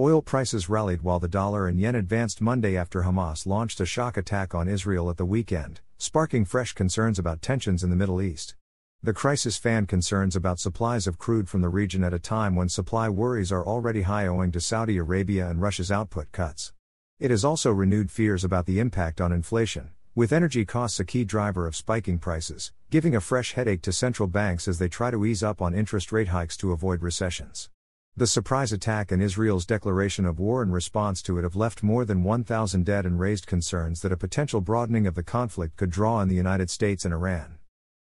Oil prices rallied while the dollar and yen advanced Monday after Hamas launched a shock attack on Israel at the weekend, sparking fresh concerns about tensions in the Middle East. The crisis fanned concerns about supplies of crude from the region at a time when supply worries are already high owing to Saudi Arabia and Russia's output cuts. It has also renewed fears about the impact on inflation, with energy costs a key driver of spiking prices, giving a fresh headache to central banks as they try to ease up on interest rate hikes to avoid recessions. The surprise attack and Israel's declaration of war in response to it have left more than 1,000 dead and raised concerns that a potential broadening of the conflict could draw on the United States and Iran.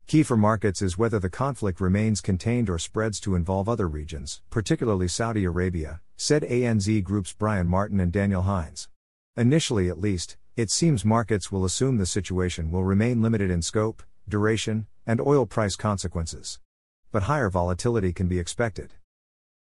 Key for markets is whether the conflict remains contained or spreads to involve other regions, particularly Saudi Arabia, said ANZ Group's Brian Martin and Daniel Hynes. Initially, at least, it seems markets will assume the situation will remain limited in scope, duration, and oil price consequences. But higher volatility can be expected.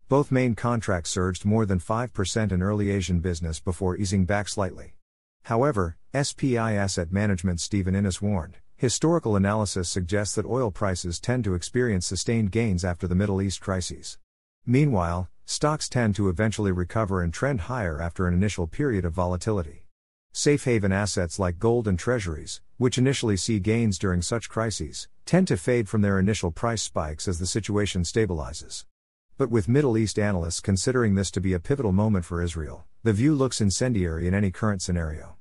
Both main contracts surged more than 5% in early Asian business before easing back slightly. However, SPI Asset Management Stephen Innes warned, historical analysis suggests that oil prices tend to experience sustained gains after the Middle East crises. Meanwhile, stocks tend to eventually recover and trend higher after an initial period of volatility. Safe haven assets like gold and treasuries, which initially see gains during such crises, tend to fade from their initial price spikes as the situation stabilizes. But with Middle East analysts considering this to be a pivotal moment for Israel, the view looks incendiary in any current scenario.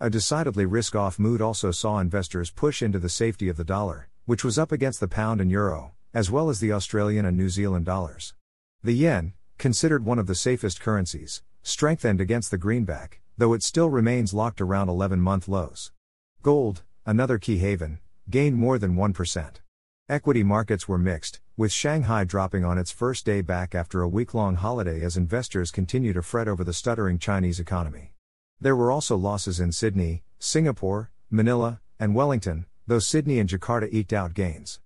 A decidedly risk off mood also saw investors push into the safety of the dollar, which was up against the pound and euro, as well as the Australian and New Zealand dollars. The yen, considered one of the safest currencies, strengthened against the greenback, though it still remains locked around 11 month lows. Gold, another key haven, gained more than 1%. Equity markets were mixed, with Shanghai dropping on its first day back after a week long holiday as investors continue to fret over the stuttering Chinese economy. There were also losses in Sydney, Singapore, Manila, and Wellington, though Sydney and Jakarta eked out gains.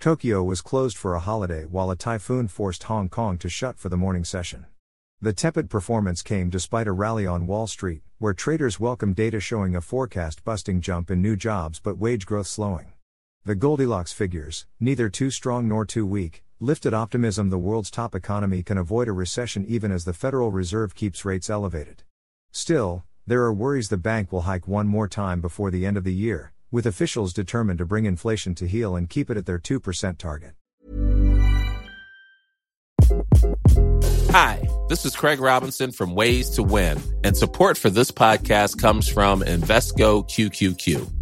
Tokyo was closed for a holiday while a typhoon forced Hong Kong to shut for the morning session. The tepid performance came despite a rally on Wall Street, where traders welcomed data showing a forecast busting jump in new jobs but wage growth slowing. The Goldilocks figures, neither too strong nor too weak, lifted optimism the world's top economy can avoid a recession even as the Federal Reserve keeps rates elevated. Still, there are worries the bank will hike one more time before the end of the year, with officials determined to bring inflation to heel and keep it at their 2% target. Hi, this is Craig Robinson from Ways to Win, and support for this podcast comes from Invesco QQQ.